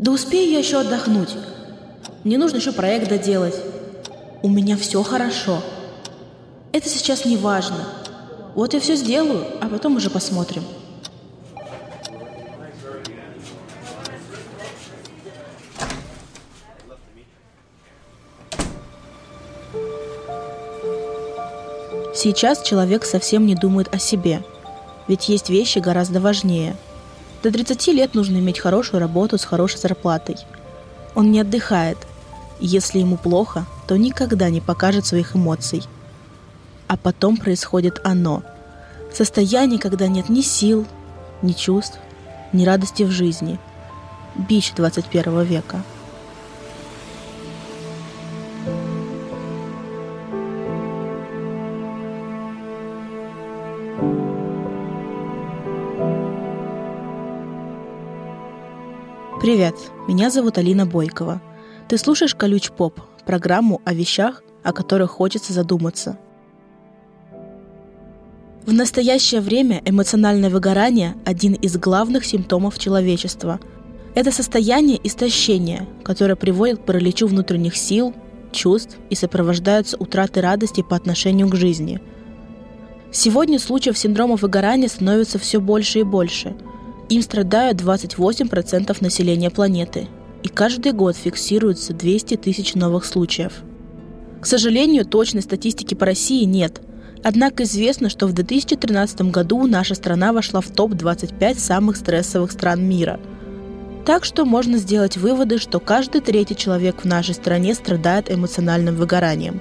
Да успею я еще отдохнуть. Мне нужно еще проект доделать. У меня все хорошо. Это сейчас не важно. Вот я все сделаю, а потом уже посмотрим. Сейчас человек совсем не думает о себе, ведь есть вещи гораздо важнее. До 30 лет нужно иметь хорошую работу с хорошей зарплатой. Он не отдыхает. Если ему плохо, то никогда не покажет своих эмоций. А потом происходит оно. Состояние, когда нет ни сил, ни чувств, ни радости в жизни. Бич 21 века – Привет, меня зовут Алина Бойкова. Ты слушаешь «Колюч Поп» – программу о вещах, о которых хочется задуматься. В настоящее время эмоциональное выгорание – один из главных симптомов человечества. Это состояние истощения, которое приводит к параличу внутренних сил, чувств и сопровождается утратой радости по отношению к жизни. Сегодня случаев синдрома выгорания становится все больше и больше – им страдают 28% населения планеты, и каждый год фиксируется 200 тысяч новых случаев. К сожалению, точной статистики по России нет. Однако известно, что в 2013 году наша страна вошла в топ-25 самых стрессовых стран мира. Так что можно сделать выводы, что каждый третий человек в нашей стране страдает эмоциональным выгоранием.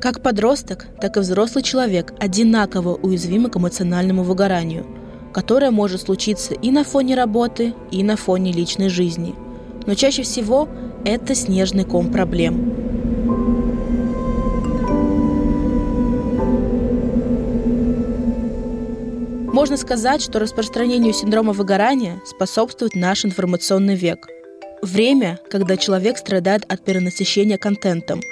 Как подросток, так и взрослый человек одинаково уязвимы к эмоциональному выгоранию – которое может случиться и на фоне работы, и на фоне личной жизни. Но чаще всего это снежный ком проблем. Можно сказать, что распространению синдрома выгорания способствует наш информационный век. Время, когда человек страдает от перенасыщения контентом,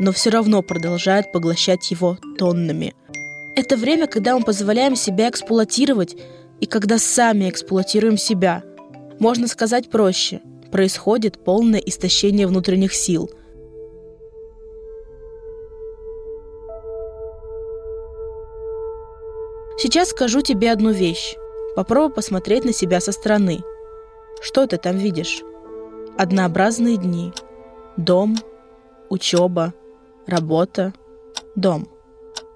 но все равно продолжает поглощать его тоннами. Это время, когда мы позволяем себя эксплуатировать и когда сами эксплуатируем себя. Можно сказать проще, происходит полное истощение внутренних сил. Сейчас скажу тебе одну вещь. Попробуй посмотреть на себя со стороны. Что ты там видишь? Однообразные дни. Дом, учеба, работа, дом.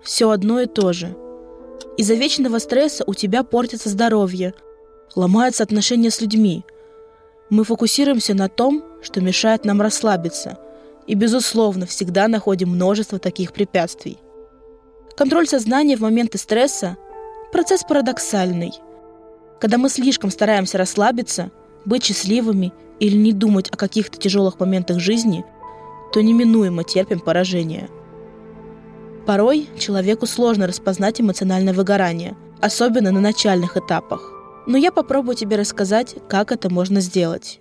Все одно и то же – из-за вечного стресса у тебя портится здоровье, ломаются отношения с людьми. Мы фокусируемся на том, что мешает нам расслабиться, и, безусловно, всегда находим множество таких препятствий. Контроль сознания в моменты стресса – процесс парадоксальный. Когда мы слишком стараемся расслабиться, быть счастливыми или не думать о каких-то тяжелых моментах жизни, то неминуемо терпим поражение – Порой человеку сложно распознать эмоциональное выгорание, особенно на начальных этапах. Но я попробую тебе рассказать, как это можно сделать.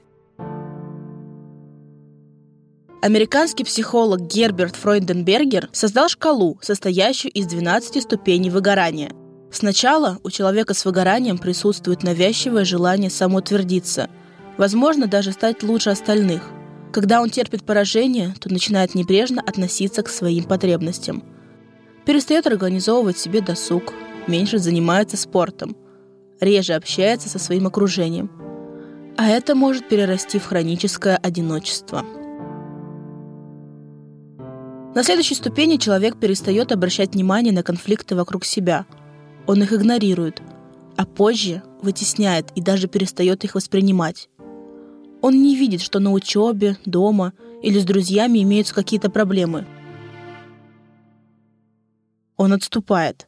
Американский психолог Герберт Фройденбергер создал шкалу, состоящую из 12 ступеней выгорания. Сначала у человека с выгоранием присутствует навязчивое желание самоутвердиться, возможно, даже стать лучше остальных. Когда он терпит поражение, то начинает небрежно относиться к своим потребностям – перестает организовывать себе досуг, меньше занимается спортом, реже общается со своим окружением. А это может перерасти в хроническое одиночество. На следующей ступени человек перестает обращать внимание на конфликты вокруг себя. Он их игнорирует, а позже вытесняет и даже перестает их воспринимать. Он не видит, что на учебе, дома или с друзьями имеются какие-то проблемы – он отступает.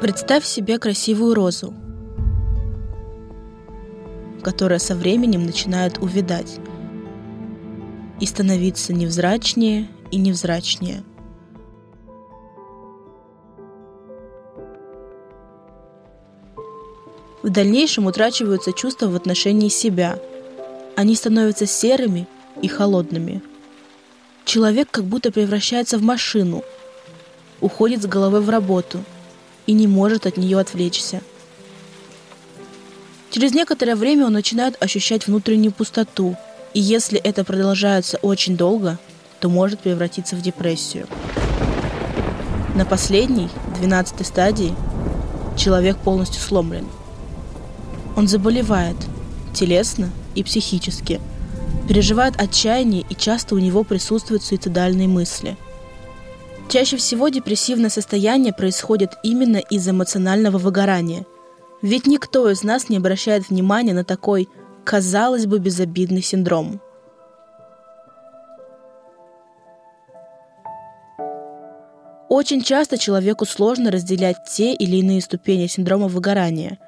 Представь себе красивую розу, которая со временем начинает увядать и становиться невзрачнее и невзрачнее. В дальнейшем утрачиваются чувства в отношении себя. Они становятся серыми и холодными – Человек как будто превращается в машину, уходит с головой в работу и не может от нее отвлечься. Через некоторое время он начинает ощущать внутреннюю пустоту, и если это продолжается очень долго, то может превратиться в депрессию. На последней, двенадцатой стадии, человек полностью сломлен. Он заболевает телесно и психически, переживает отчаяние и часто у него присутствуют суицидальные мысли. Чаще всего депрессивное состояние происходит именно из эмоционального выгорания. Ведь никто из нас не обращает внимания на такой, казалось бы, безобидный синдром – Очень часто человеку сложно разделять те или иные ступени синдрома выгорания.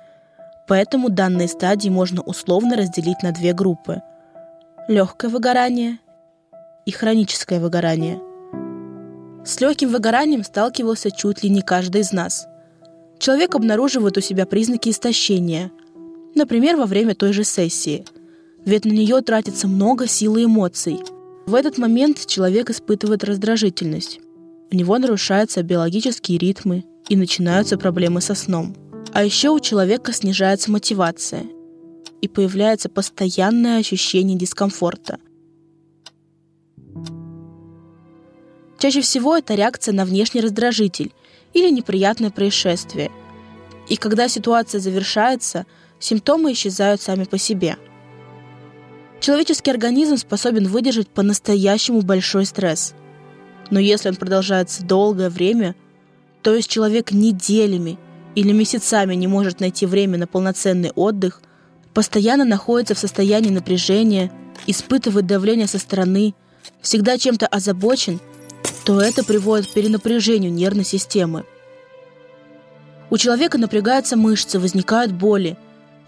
Поэтому данные стадии можно условно разделить на две группы. Легкое выгорание и хроническое выгорание. С легким выгоранием сталкивался чуть ли не каждый из нас. Человек обнаруживает у себя признаки истощения, например, во время той же сессии, ведь на нее тратится много сил и эмоций. В этот момент человек испытывает раздражительность, у него нарушаются биологические ритмы и начинаются проблемы со сном. А еще у человека снижается мотивация и появляется постоянное ощущение дискомфорта. Чаще всего это реакция на внешний раздражитель или неприятное происшествие. И когда ситуация завершается, симптомы исчезают сами по себе. Человеческий организм способен выдержать по-настоящему большой стресс – но если он продолжается долгое время, то есть человек неделями или месяцами не может найти время на полноценный отдых, постоянно находится в состоянии напряжения, испытывает давление со стороны, всегда чем-то озабочен, то это приводит к перенапряжению нервной системы. У человека напрягаются мышцы, возникают боли.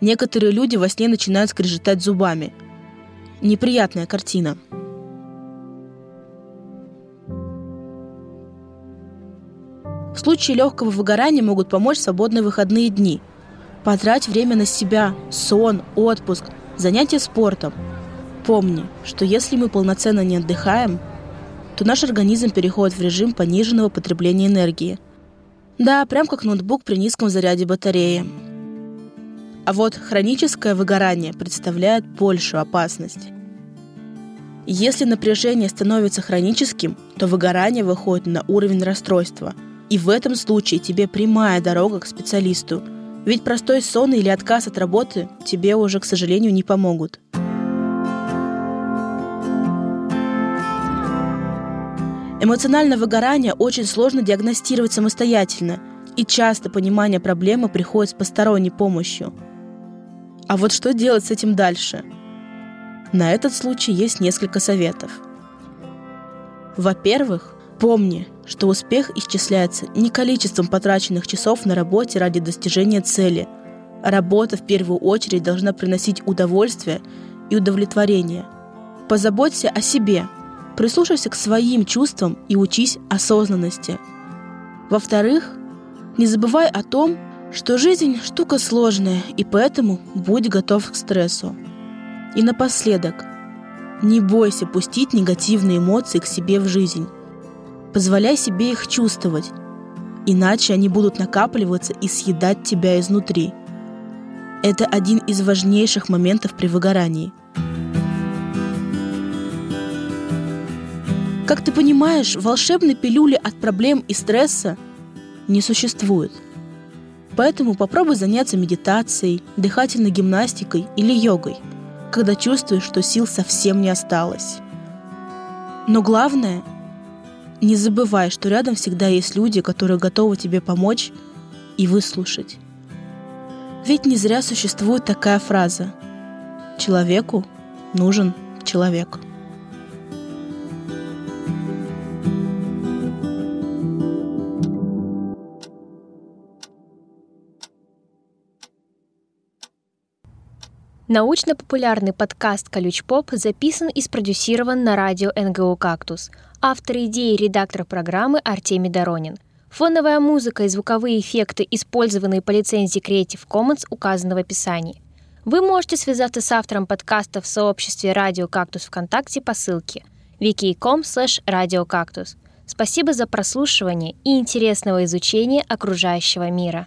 Некоторые люди во сне начинают скрежетать зубами. Неприятная картина – В случае легкого выгорания могут помочь свободные выходные дни. Потрать время на себя, сон, отпуск, занятия спортом. Помни, что если мы полноценно не отдыхаем, то наш организм переходит в режим пониженного потребления энергии. Да, прям как ноутбук при низком заряде батареи. А вот хроническое выгорание представляет большую опасность. Если напряжение становится хроническим, то выгорание выходит на уровень расстройства – и в этом случае тебе прямая дорога к специалисту. Ведь простой сон или отказ от работы тебе уже, к сожалению, не помогут. Эмоциональное выгорание очень сложно диагностировать самостоятельно, и часто понимание проблемы приходит с посторонней помощью. А вот что делать с этим дальше? На этот случай есть несколько советов. Во-первых, помни, что успех исчисляется не количеством потраченных часов на работе ради достижения цели. Работа в первую очередь должна приносить удовольствие и удовлетворение. Позаботься о себе, прислушайся к своим чувствам и учись осознанности. Во-вторых, не забывай о том, что жизнь штука сложная, и поэтому будь готов к стрессу. И напоследок, не бойся пустить негативные эмоции к себе в жизнь. Позволяй себе их чувствовать, иначе они будут накапливаться и съедать тебя изнутри. Это один из важнейших моментов при выгорании. Как ты понимаешь, волшебной пилюли от проблем и стресса не существует. Поэтому попробуй заняться медитацией, дыхательной гимнастикой или йогой, когда чувствуешь, что сил совсем не осталось. Но главное – не забывай, что рядом всегда есть люди, которые готовы тебе помочь и выслушать. Ведь не зря существует такая фраза «Человеку нужен человек». Научно-популярный подкаст «Колюч Поп» записан и спродюсирован на радио НГУ «Кактус». Автор идеи и редактор программы Артемий Доронин. Фоновая музыка и звуковые эффекты, использованные по лицензии Creative Commons, указаны в описании. Вы можете связаться с автором подкаста в сообществе «Радио Кактус ВКонтакте» по ссылке wiki.com radiocactus. Спасибо за прослушивание и интересного изучения окружающего мира.